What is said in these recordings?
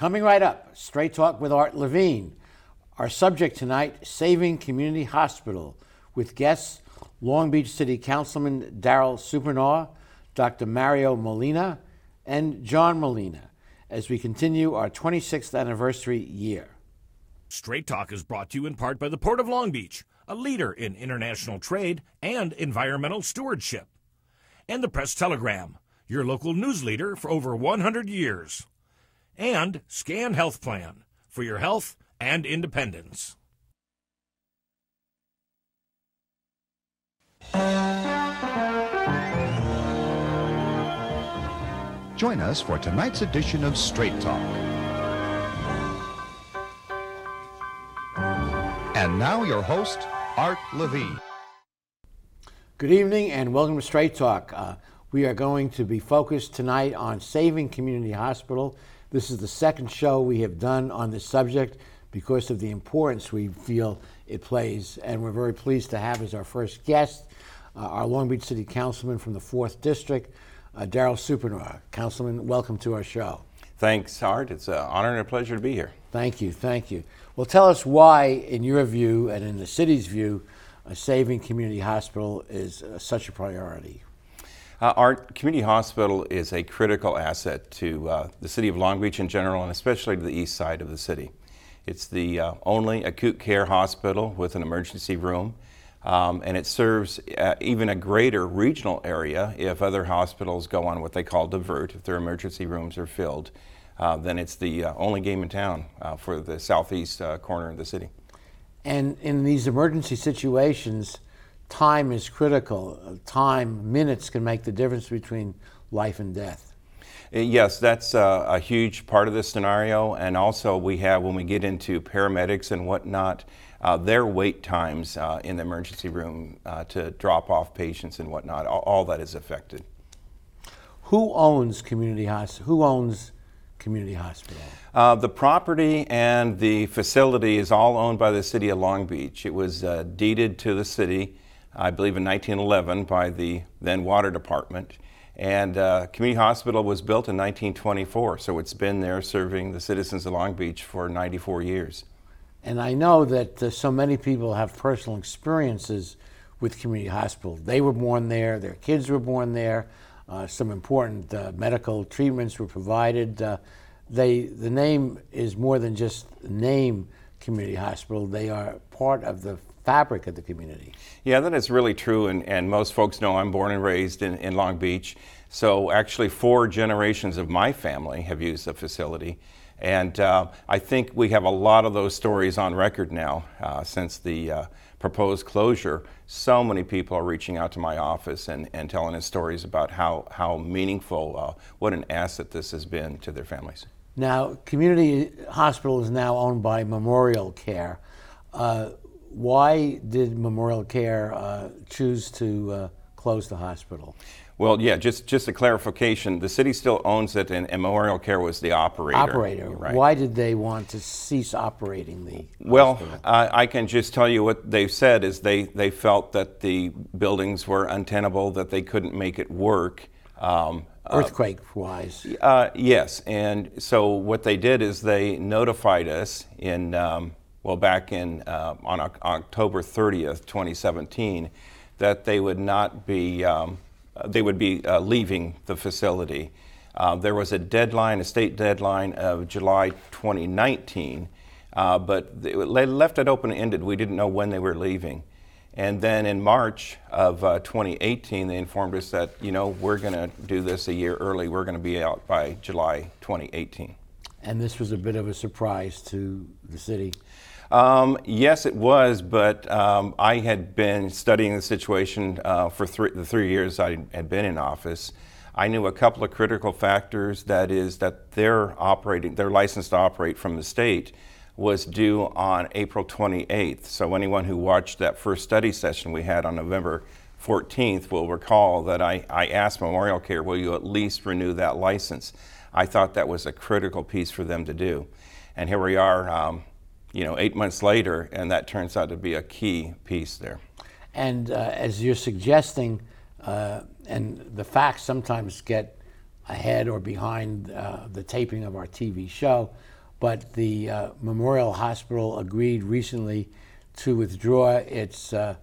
Coming right up, Straight Talk with Art Levine. Our subject tonight, Saving Community Hospital, with guests Long Beach City Councilman Daryl Supernaw, Dr. Mario Molina, and John Molina, as we continue our 26th anniversary year. Straight Talk is brought to you in part by the Port of Long Beach, a leader in international trade and environmental stewardship, and the Press Telegram, your local news leader for over 100 years, and Scan Health Plan for your health and independence. Join us for tonight's edition of Straight Talk. And now, your host, Art Levine. Good evening and welcome to Straight Talk. Uh, we are going to be focused tonight on Saving Community Hospital. This is the second show we have done on this subject because of the importance we feel it plays, and we're very pleased to have as our first guest uh, our Long Beach City Councilman from the 4th District, uh, Daryl Supernaw. Councilman, welcome to our show. Thanks, Art. It's an honor and a pleasure to be here. Thank you, thank you. Well, tell us why, in your view and in the city's view, a saving community hospital is uh, such a priority. Uh, our community hospital is a critical asset to uh, the city of Long Beach in general, and especially to the east side of the city. It's the uh, only acute care hospital with an emergency room. Um, and it serves uh, even a greater regional area if other hospitals go on what they call divert, if their emergency rooms are filled. Uh, then it's the uh, only game in town for the southeast corner of the city. And in these emergency situations, time is critical. Time, minutes can make the difference between life and death. Uh, Yes, that's uh, a huge part of this scenario. And also, we have, when we get into paramedics and whatnot, uh, their wait times uh, in the emergency room uh, to drop off patients and whatnot, all, all that is affected. Who owns community hospital? Who owns community hospital? Uh, the property and the facility is all owned by the city of Long Beach. It was uh, deeded to the city, I believe, in 1911 by the then water department. And uh, Community Hospital was built in 1924, so it's been there serving the citizens of Long Beach for 94 years. And I know that uh, so many people have personal experiences with community hospital. They were born there, their kids were born there, uh, some important uh, medical treatments were provided. Uh, they, the name is more than just name community hospital, they are part of the fabric of the community. Yeah, that is really true, and, and most folks know I'm born and raised in, in Long Beach. So actually, four generations of my family have used the facility. And uh, I think we have a lot of those stories on record now uh, since the uh, proposed closure. So many people are reaching out to my office and, and telling us stories about how, how meaningful, uh, what an asset this has been to their families. Now, community hospital is now owned by Memorial Care. Uh, why did Memorial Care uh, choose to uh, close the hospital? Well, yeah, just, just a clarification. The city still owns it, and, and Memorial Care was the operator. Operator. Right. Why did they want to cease operating the? Well, hospital? I, I can just tell you what they've said is they, they felt that the buildings were untenable, that they couldn't make it work. Um, earthquake wise. uh, yes, and so what they did is they notified us in, um, well, back in, uh, on Oc- October 30th, 2017, that they would not be, um, they would be uh, leaving the facility. Uh, there was a deadline, a state deadline of July 2019, uh, but they left it open-ended. We didn't know when they were leaving. And then in March of uh, 2018, they informed us that, you know, we're going to do this a year early. We're going to be out by July 2018. And this was a bit of a surprise to the city. Um, yes, it was, but um, I had been studying the situation uh, for three, the three years I had been in office. I knew a couple of critical factors. That is, that their operating, their license to operate from the state was due on April 28th. So anyone who watched that first study session we had on November 14th will recall that I, I asked Memorial Care, will you at least renew that license? I thought that was a critical piece for them to do. And here we are, um, you know, eight months later, and that turns out to be a key piece there. And uh, as you're suggesting, uh, and the facts sometimes get ahead or behind uh, the taping of our TV show, but the uh, Memorial Hospital agreed recently to withdraw its uh,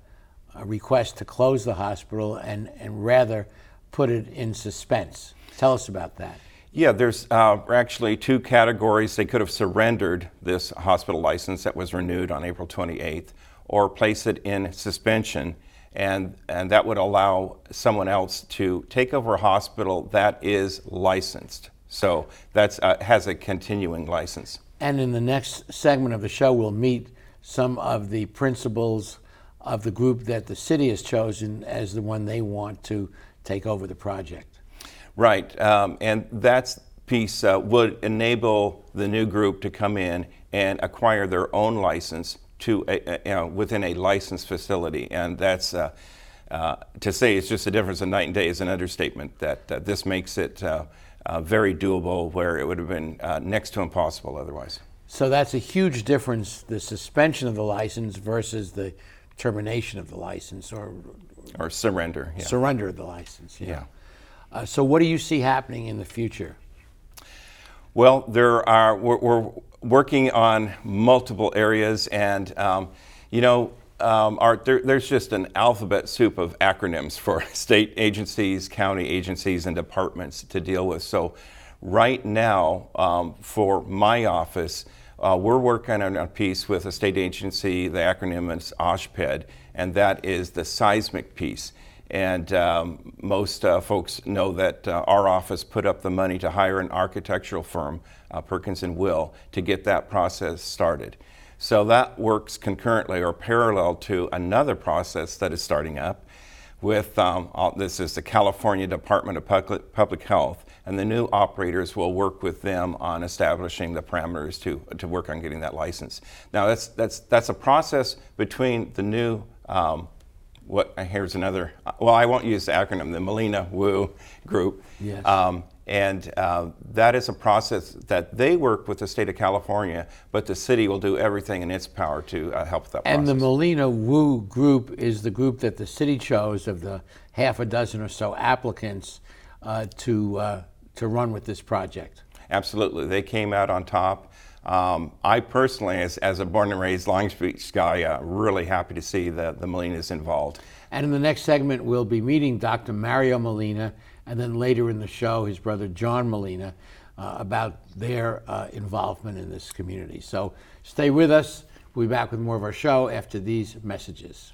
request to close the hospital and, and rather put it in suspense. Tell us about that. Yeah, there's uh, actually two categories. They could have surrendered this hospital license that was renewed on April 28th or place it in suspension, and, and that would allow someone else to take over a hospital that is licensed. So that uh, has a continuing license. And in the next segment of the show, we'll meet some of the principals of the group that the city has chosen as the one they want to take over the project. Right, um, and that piece uh, would enable the new group to come in and acquire their own license to a, a, you know, within a licensed facility, and that's uh, uh, to say it's just a difference of night and day is an understatement. That uh, this makes it uh, uh, very doable, where it would have been next to impossible otherwise. So that's a huge difference: the suspension of the license versus the termination of the license, or or surrender. Yeah. Surrender of the license. Yeah. yeah. Uh, so, what do you see happening in the future? Well, there are we're, we're working on multiple areas, and um, you know, um, there, there's just an alphabet soup of acronyms for state agencies, county agencies, and departments to deal with. So, right now, um, for my office, uh, we're working on a piece with a state agency. The acronym is OSHPD, and that is the seismic piece. And um, most uh, folks know that uh, our office put up the money to hire an architectural firm, uh, Perkins and Will, to get that process started. So that works concurrently or parallel to another process that is starting up with um, all, this is the California Department of Public, Public Health, and the new operators will work with them on establishing the parameters to, to work on getting that license. Now that's that's that's a process between the new um, what here's another well i won't use the acronym the molina wu group yes. Um, and uh, that is a process that they work with the state of california but the city will do everything in its power to uh, help that and process. the molina wu group is the group that the city chose of the half a dozen or so applicants uh, to uh, to run with this project absolutely they came out on top um, I personally, as, as, a born and raised Long Beach guy, uh, really happy to see that the Molinas involved. And in the next segment, we'll be meeting Dr. Mario Molina, and then later in the show, his brother John Molina, uh, about their uh, involvement in this community. So stay with us. We'll be back with more of our show after these messages.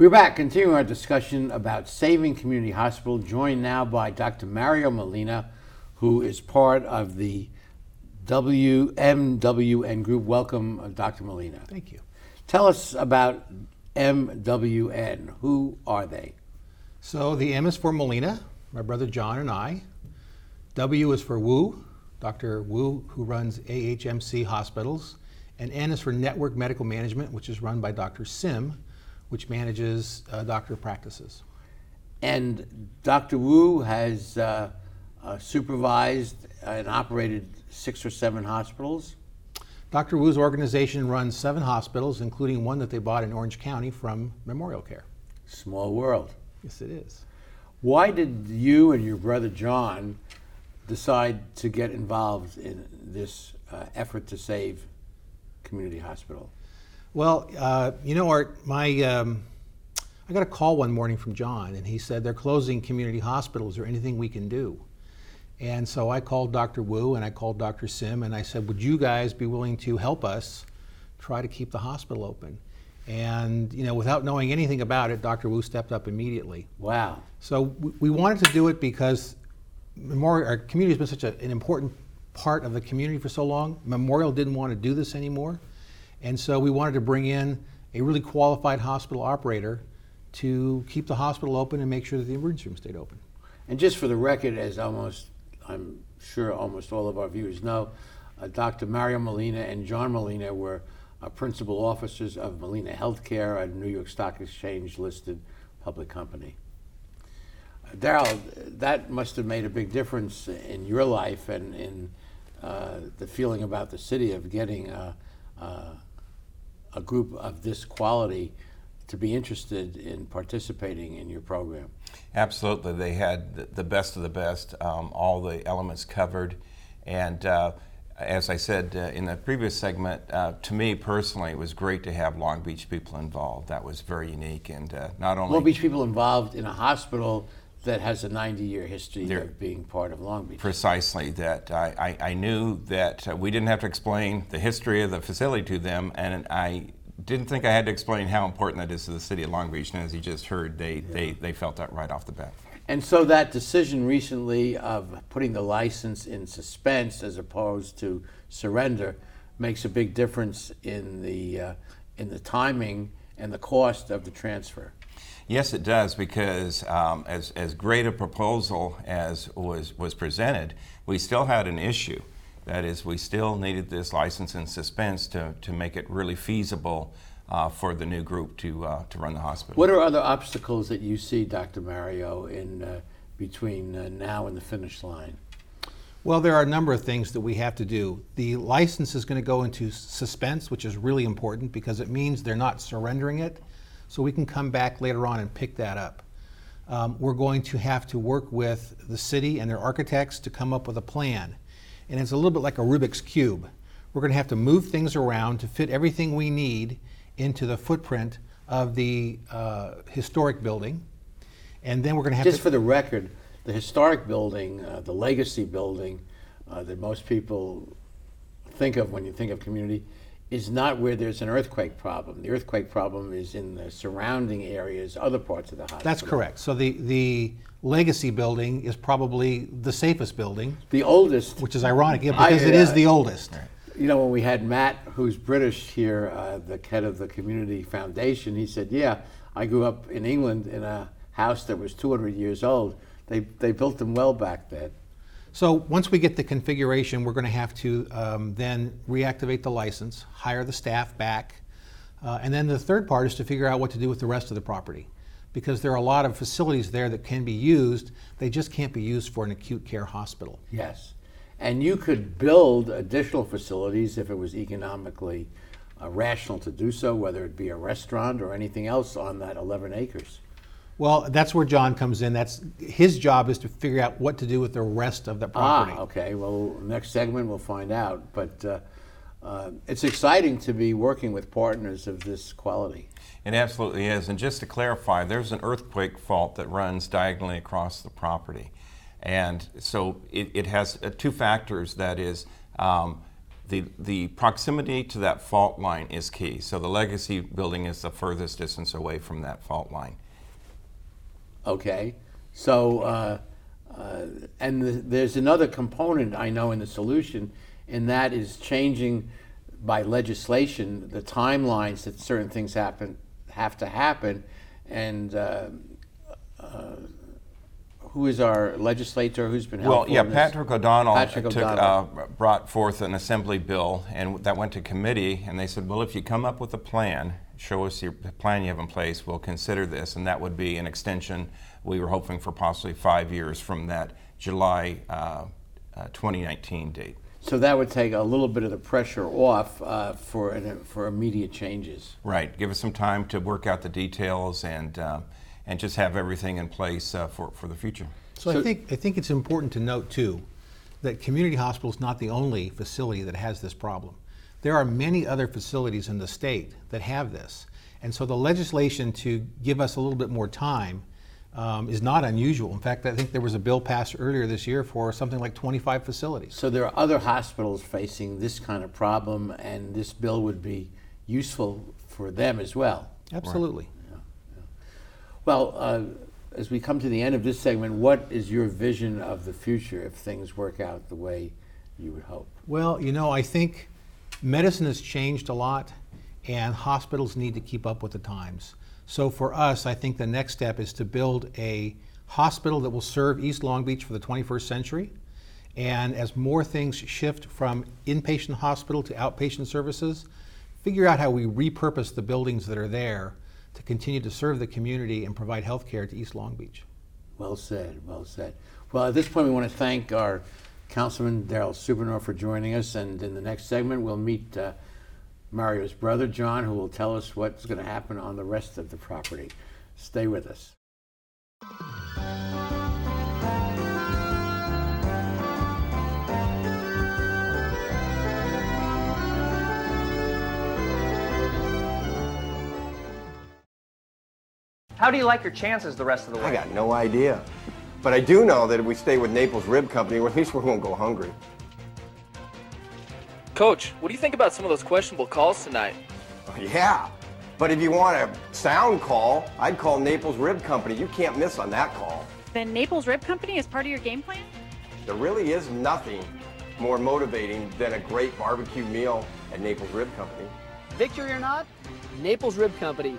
We're back, continuing our discussion about saving community hospital, joined now by Dr. Mario Molina, who is part of the WMWN group. Welcome, uh, Dr. Molina. Thank you. Tell us about MWN. Who are they? So the M is for Molina, my brother John and I. W is for Wu, Dr. Wu, who runs AHMC hospitals. And N is for Network Medical Management, which is run by Dr. Sim, which manages uh, doctor practices. And Dr. Wu has uh, uh, supervised and operated six or seven hospitals. Dr. Wu's organization runs seven hospitals, including one that they bought in Orange County from Memorial Care. Small world. Yes, it is. Why did you and your brother John decide to get involved in this uh, effort to save community hospital? Well, uh, you know, Art, my um, I got a call one morning from John, and he said they're closing community hospitals. Is there anything we can do? And so I called Dr. Wu and I called Dr. Sim, and I said, Would you guys be willing to help us try to keep the hospital open? And you know, without knowing anything about it, Dr. Wu stepped up immediately. Wow. So we, we wanted to do it because Memorial, our community has been such a, an important part of the community for so long. Memorial didn't want to do this anymore. And so we wanted to bring in a really qualified hospital operator to keep the hospital open and make sure that the emergency room stayed open. And just for the record, as almost, I'm sure almost all of our viewers know, uh, Dr. Mario Molina and John Molina were uh, principal officers of Molina Healthcare, a New York Stock Exchange listed public company. Uh, Daryl, that must have made a big difference in your life and in uh, the feeling about the city of getting a group of this quality to be interested in participating in your program. Absolutely. They had the- best of the best, um, all the elements covered. And uh, as I said uh, in the previous segment, uh, to me personally, it was great to have Long Beach people involved. That was very unique. And uh, not only. Long Beach people involved in a hospital that has a 90 year history There- of being part of Long Beach. Precisely, that I, I, I knew that uh, we didn't have to explain the history of the facility to them, and I didn't think I had to explain how important that is to the city of Long Beach. And as you just heard, they, they, they felt that right off the bat. And so that decision recently of putting the license in suspense as opposed to surrender makes a big difference in the, uh, in the timing and the cost of the transfer. Yes, it does, because um, as, as great a proposal as was, was presented, we still had an issue. That is, we still needed this license in suspense to, to make it really feasible uh, for the new group to, uh, to run the hospital. What are other obstacles that you see, Dr. Mario, in uh, between uh, now and the finish line? Well, there are a number of things that we have to do. The license is going to go into suspense, which is really important because it means they're not surrendering it. So we can come back later on and pick that up. Um, we're going to have to work with the city and their architects to come up with a plan. And it's a little bit like a Rubik's Cube. We're going to have to move things around to fit everything we need into the footprint of the uh, historic building. And then we're going to have Just to. for the record, the historic building, uh, the legacy building uh, that most people think of when you think of community, is not where there's an earthquake problem. The earthquake problem is in the surrounding areas, other parts of the hospital. That's correct. So the, the legacy building is probably the safest building, The oldest, which is ironic yeah, I- because it is uh, the oldest. you know, when we had Matt, who's British here, uh, the head of the community foundation, he said, "Yeah, I grew up in England in a house that was 200 years old. They, they built them well back then. So once we get the configuration, we're going to have to um, then reactivate the license, hire the staff back, uh, and then the third part is to figure out what to do with the rest of the property. Because there are a lot of facilities there that can be used, they just can't be used for an acute care hospital. Yes. And you could build additional facilities if it was economically uh, rational to do so, whether it be a restaurant or anything else on that 11 acres. Well, that's where John comes in. That's his job is to figure out what to do with the rest of the property. Ah, okay. Well, next segment we'll find out. But uh, uh, it's exciting to be working with partners of this quality. It absolutely is. And just to clarify, there's an earthquake fault that runs diagonally across the property. And so it, it has uh, two factors that is, um, the, the proximity to that fault line is key. So the legacy building is the furthest distance away from that fault line. Okay. So, uh, uh, and the, there's another component I know in the solution, and that is changing by legislation the timelines that certain things happen have to happen, and uh, uh, who is our legislator who's been helpful? Well, yeah? Patrick O'Donnell, Patrick took, O'Donnell. uh, brought forth an assembly bill, and that went to committee, and they said, well, if you come up with a plan, show us your plan you have in place, we'll consider this, and that would be an extension. We were hoping for possibly five years from that July uh, uh, 2019 date. so that would take a little bit of the pressure off uh, for an, for immediate changes. Right. Give us some time to work out the details and uh, and just have everything in place uh, for for the future. So, I think I think it's important to note too that community hospital is not the only facility that has this problem. There are many other facilities in the state that have this, and so the legislation to give us a little bit more time um, is not unusual. In fact, I think there was a bill passed earlier this year for something like 25 facilities. So there are other hospitals facing this kind of problem, and this bill would be useful for them as well. Absolutely. Well, uh, as we come to the end of this segment, what is your vision of the future if things work out the way you would hope? Well, you know, I think medicine has changed a lot, and hospitals need to keep up with the times. So for us, I think the next step is to build a hospital that will serve East Long Beach for the 21st century. And as more things shift from inpatient hospital to outpatient services, figure out how we repurpose the buildings that are there to continue to serve the community and provide health care to East Long Beach. Well said, well said. Well, at this point, we want to thank our Councilman Daryl Supernaw for joining us, and in the next segment, we'll meet uh, Mario's brother, John, who will tell us what's going to happen on the rest of the property. Stay with us. How do you like your chances the rest of the way? I got no idea. But I do know that if we stay with Naples Rib Company, at least we won't go hungry. Coach, what do you think about some of those questionable calls tonight? Oh, yeah. But if you want a sound call, I'd call Naples Rib Company. You can't miss on that call. Then Naples Rib Company is part of your game plan? There really is nothing more motivating than a great barbecue meal at Naples Rib Company. Victory or not, Naples Rib Company,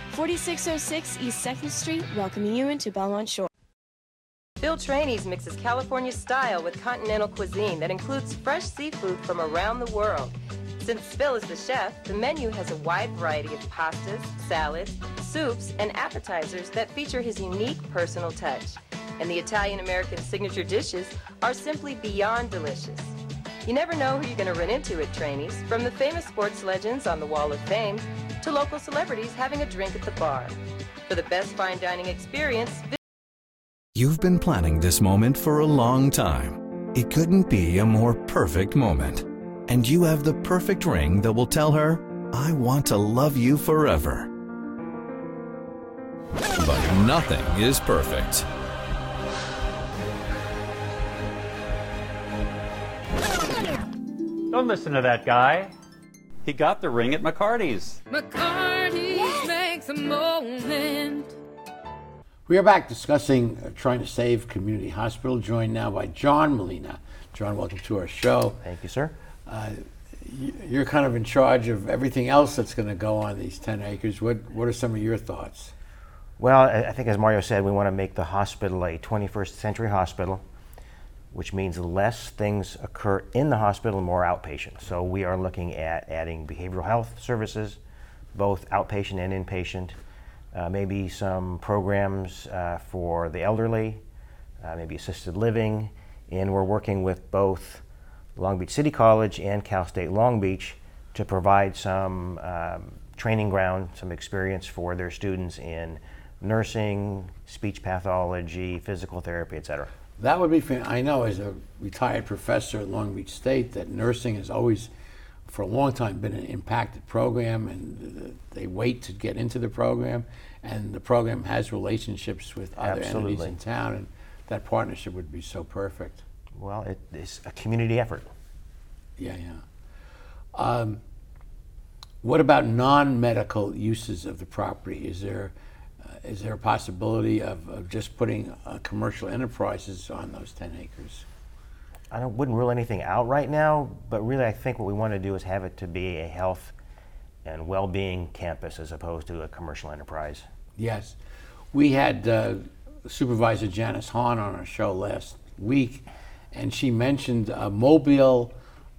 4606 East 2nd Street, welcoming you into Belmont Shore. Bill Trani's mixes California style with continental cuisine that includes fresh seafood from around the world. Since Bill is the chef, the menu has a wide variety of pastas, salads, soups, and appetizers that feature his unique personal touch. And the Italian American signature dishes are simply beyond delicious. You never know who you're going to run into at Trani's, from the famous sports legends on the Wall of Fame to local celebrities having a drink at the bar. For the best fine dining experience, You've been planning this moment for a long time. It couldn't be a more perfect moment. And you have the perfect ring that will tell her, I want to love you forever. But nothing is perfect. Don't listen to that guy. He got the ring at McCarty's. McCarty's makes a moment. We are back discussing uh, trying to save community hospital, joined now by John Molina. John, welcome to our show. Thank you, sir. Uh, you're kind of in charge of everything else that's going to go on these 10 acres. What, what are some of your thoughts? Well, I I think as Mario said, we want to make the hospital a 21st century hospital, which means less things occur in the hospital, and more outpatient. So we are looking at adding behavioral health services, both outpatient and inpatient, uh, maybe some programs uh, for the elderly, uh, maybe assisted living, and we're working with both Long Beach City College and Cal State Long Beach to provide some um, training ground, some experience for their students in nursing, speech pathology, physical therapy, et cetera. That would be, fan- I know as a retired professor at Long Beach State that nursing has always, for a long time, been an impacted program and uh, they wait to get into the program. And the program has relationships with other entities Absolutely. in town, and that partnership would be so perfect. Well, it is a community effort. Yeah, yeah. Um, what about non-medical uses of the property? Is there is there a possibility of, of just putting uh, commercial enterprises on those ten acres? I don't, wouldn't rule anything out right now, but really I think what we want to do is have it to be a health and well-being campus as opposed to a commercial enterprise. Yes, we had uh, Supervisor Janice Hahn on our show last week, and she mentioned a mobile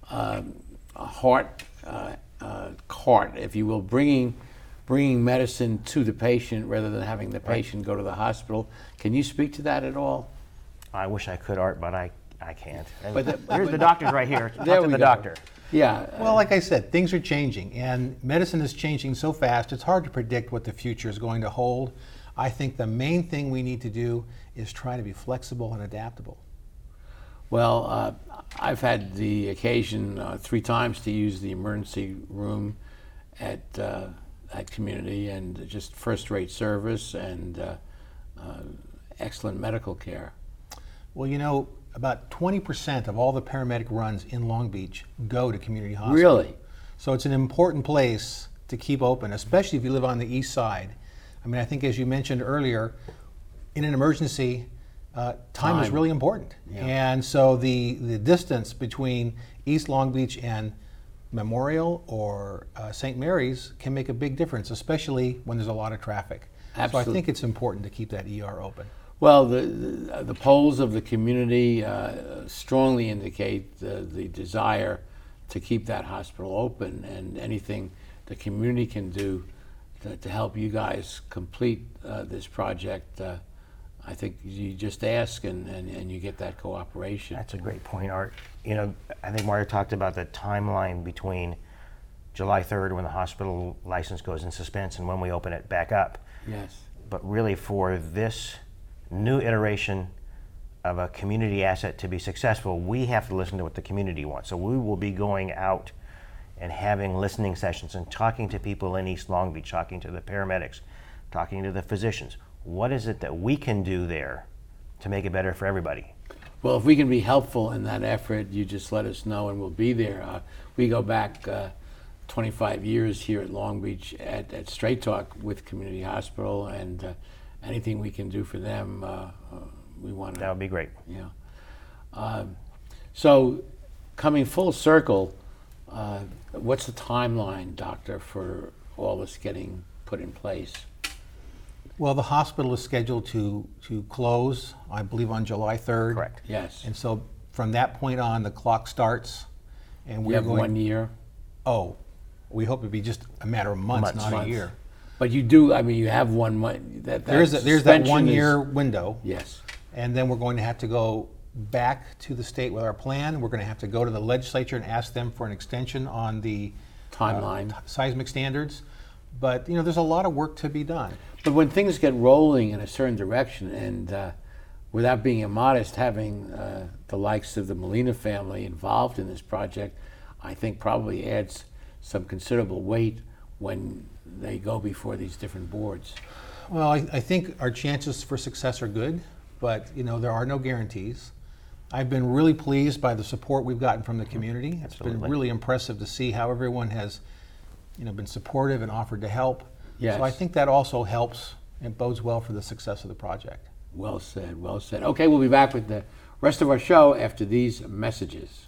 um, a heart uh, uh, cart, if you will, bringing bringing medicine to the patient rather than having the patient go to the hospital. Can you speak to that at all? I wish I could, Art, but I, I can't. But the- Here's the doctors right here. Talk There to we the go. doctor. Yeah. Well, like I said, things are changing, and medicine is changing so fast, it's hard to predict what the future is going to hold. I think the main thing we need to do is try to be flexible and adaptable. Well, uh, I've had the occasion uh, three times to use the emergency room at uh, at community, and just first-rate service and uh, uh, excellent medical care. Well, you know, about 20% of all the paramedic runs in Long Beach go to community hospital. Really? So it's an important place to keep open, especially if you live on the east side. I mean, I think as you mentioned earlier, in an emergency, uh, time, is really important. Yeah. And so the, the distance between East Long Beach and Memorial or uh, St. Mary's can make a big difference, especially when there's a lot of traffic. So I think it's important to keep that ER open. Well, the, the, the polls of the community uh, strongly indicate the, the desire to keep that hospital open, and anything the community can do to, to help you guys complete uh, this project, uh, I think you just ask and, and, and you get that cooperation. That's a great point, Art. You know, I think Mario talked about the timeline between July 3rd, when the hospital license goes in suspense, and when we open it back up. Yes. But really, for this new iteration of a community asset to be successful, we have to listen to what the community wants. So we will be going out and having listening sessions and talking to people in East Long Beach, talking to the paramedics, talking to the physicians. What is it that we can do there to make it better for everybody? Well, if we can be helpful in that effort, you just let us know and we'll be there. Uh, we go back uh, 25 years here at Long Beach at, at Straight Talk with Community Hospital, and uh, anything we can do for them, uh, uh, we want to. That would be great. Yeah. Um, so, coming full circle, uh, what's the timeline, Doctor, for all this getting put in place? Well, the hospital is scheduled to, to close, I believe, on July 3rd. Correct. Yes. And so from that point on, the clock starts, and You we're have going. one year? Oh, we hope it'd be just a matter of months, Months. not Months. a year. But you do, I mean, you have one month. That, There's, that a- there's that suspension one is- year window. Yes. And then we're going to have to go back to the state with our plan. We're going to have to go to the legislature and ask them for an extension on the uh, Timeline. t- seismic standards. But, you know, there's a lot of work to be done. But when things get rolling in a certain direction, and uh, without being immodest, having uh, the likes of the Molina family involved in this project, I think probably adds some considerable weight when they go before these different boards. Well, I, I think our chances for success are good, but you know there are no guarantees. I've been really pleased by the support we've gotten from the community. It's been really impressive to see how everyone has, you know, been supportive and offered to help. Yes. So I think that also helps and bodes well for the success of the project. Well said, well said. Okay, we'll be back with the rest of our show after these messages.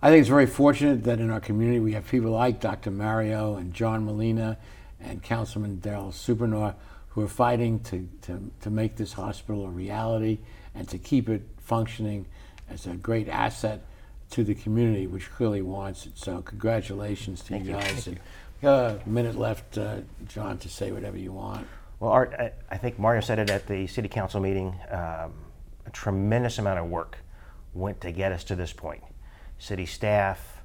I think it's very fortunate that in our community we have people like Dr. Mario and John Molina and Councilman Daryl Supernaw who are fighting to, to, to make this hospital a reality and to keep it functioning as a great asset to the community, which clearly wants it. So congratulations to Thank you you. guys. Thank and we got a minute left, uh, John, to say whatever you want. Well, Art, I, I think Mario said it at the city council meeting. Um, a tremendous amount of work went to get us to this point. City staff,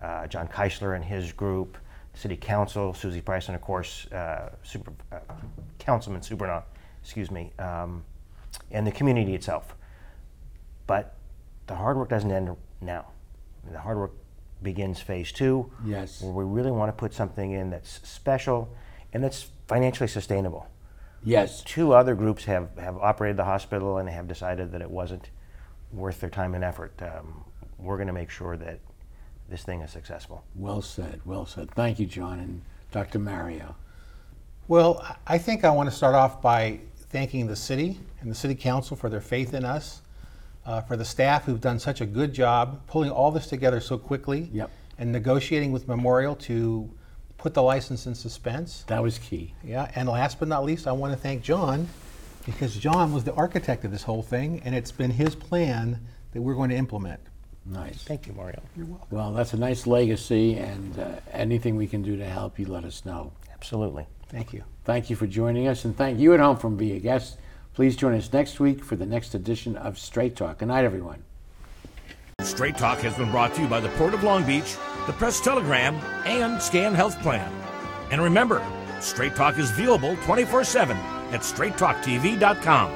uh, John Keisler and his group, city council, Suzie Price, and of course, uh, Super, uh, Councilman Supernaw, excuse me, um, and the community itself. But the hard work doesn't end now. The hard work begins phase two, Yes. where we really want to put something in that's special and that's financially sustainable. Yes. Two other groups have, have operated the hospital and have decided that it wasn't worth their time and effort. Um, we're going to make sure that this thing is successful. Well said, well said. Thank you, John and Dr. Mario. Well, I think I want to start off by thanking the city and the city council for their faith in us, uh, for the staff who've done such a good job pulling all this together so quickly, Yep. and negotiating with Memorial to put the license in suspense. That was key. Yeah, and last but not least, I want to thank John because John was the architect of this whole thing, and it's been his plan that we're going to implement. Nice. Thank you, Mario. You're welcome. Well, that's a nice legacy, and uh, anything we can do to help you, let us know. Absolutely. Thank you. Thank you for joining us, and thank you at home for being a guest. Please join us next week for the next edition of Straight Talk. Good night, everyone. Straight Talk has been brought to you by the Port of Long Beach, the Press Telegram, and Scan Health Plan. And remember, Straight Talk is viewable 24 7 at straighttalktv.com.